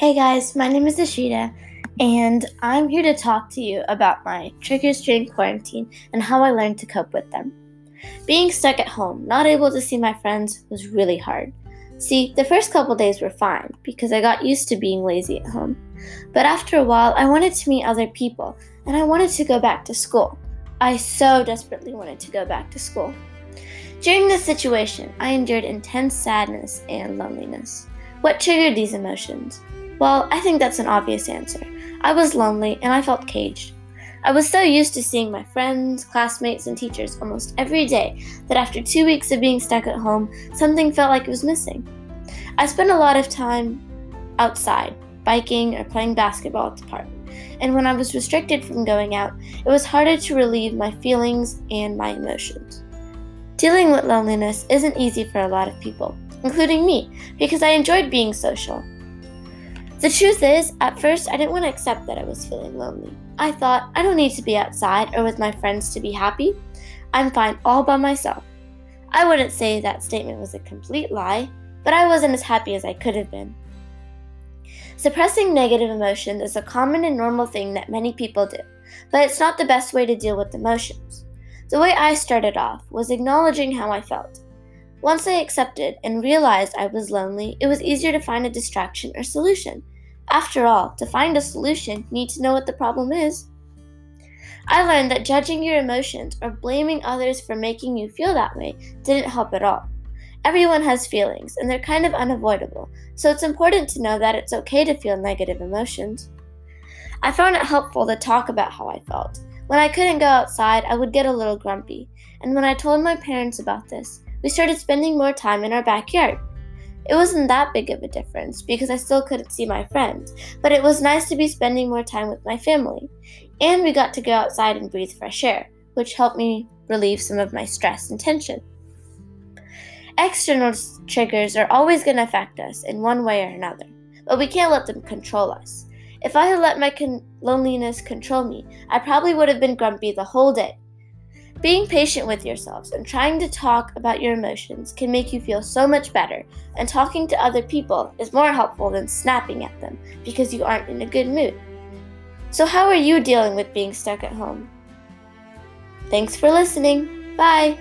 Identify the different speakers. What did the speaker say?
Speaker 1: Hey guys, my name is Ashita, and I'm here to talk to you about my triggers during quarantine and how I learned to cope with them. Being stuck at home, not able to see my friends, was really hard. See, the first couple days were fine because I got used to being lazy at home. But after a while, I wanted to meet other people and I wanted to go back to school. I so desperately wanted to go back to school. During this situation, I endured intense sadness and loneliness. What triggered these emotions? Well, I think that's an obvious answer. I was lonely and I felt caged. I was so used to seeing my friends, classmates, and teachers almost every day that after two weeks of being stuck at home, something felt like it was missing. I spent a lot of time outside, biking or playing basketball at the park, and when I was restricted from going out, it was harder to relieve my feelings and my emotions. Dealing with loneliness isn't easy for a lot of people, including me, because I enjoyed being social. The truth is, at first, I didn't want to accept that I was feeling lonely. I thought, I don't need to be outside or with my friends to be happy. I'm fine all by myself. I wouldn't say that statement was a complete lie, but I wasn't as happy as I could have been. Suppressing negative emotions is a common and normal thing that many people do, but it's not the best way to deal with emotions. The way I started off was acknowledging how I felt. Once I accepted and realized I was lonely, it was easier to find a distraction or solution. After all, to find a solution, you need to know what the problem is. I learned that judging your emotions or blaming others for making you feel that way didn't help at all. Everyone has feelings, and they're kind of unavoidable, so it's important to know that it's okay to feel negative emotions. I found it helpful to talk about how I felt. When I couldn't go outside, I would get a little grumpy, and when I told my parents about this, we started spending more time in our backyard. It wasn't that big of a difference because I still couldn't see my friends, but it was nice to be spending more time with my family. And we got to go outside and breathe fresh air, which helped me relieve some of my stress and tension. External triggers are always going to affect us in one way or another, but we can't let them control us. If I had let my con- loneliness control me, I probably would have been grumpy the whole day. Being patient with yourselves and trying to talk about your emotions can make you feel so much better, and talking to other people is more helpful than snapping at them because you aren't in a good mood. So, how are you dealing with being stuck at home? Thanks for listening. Bye.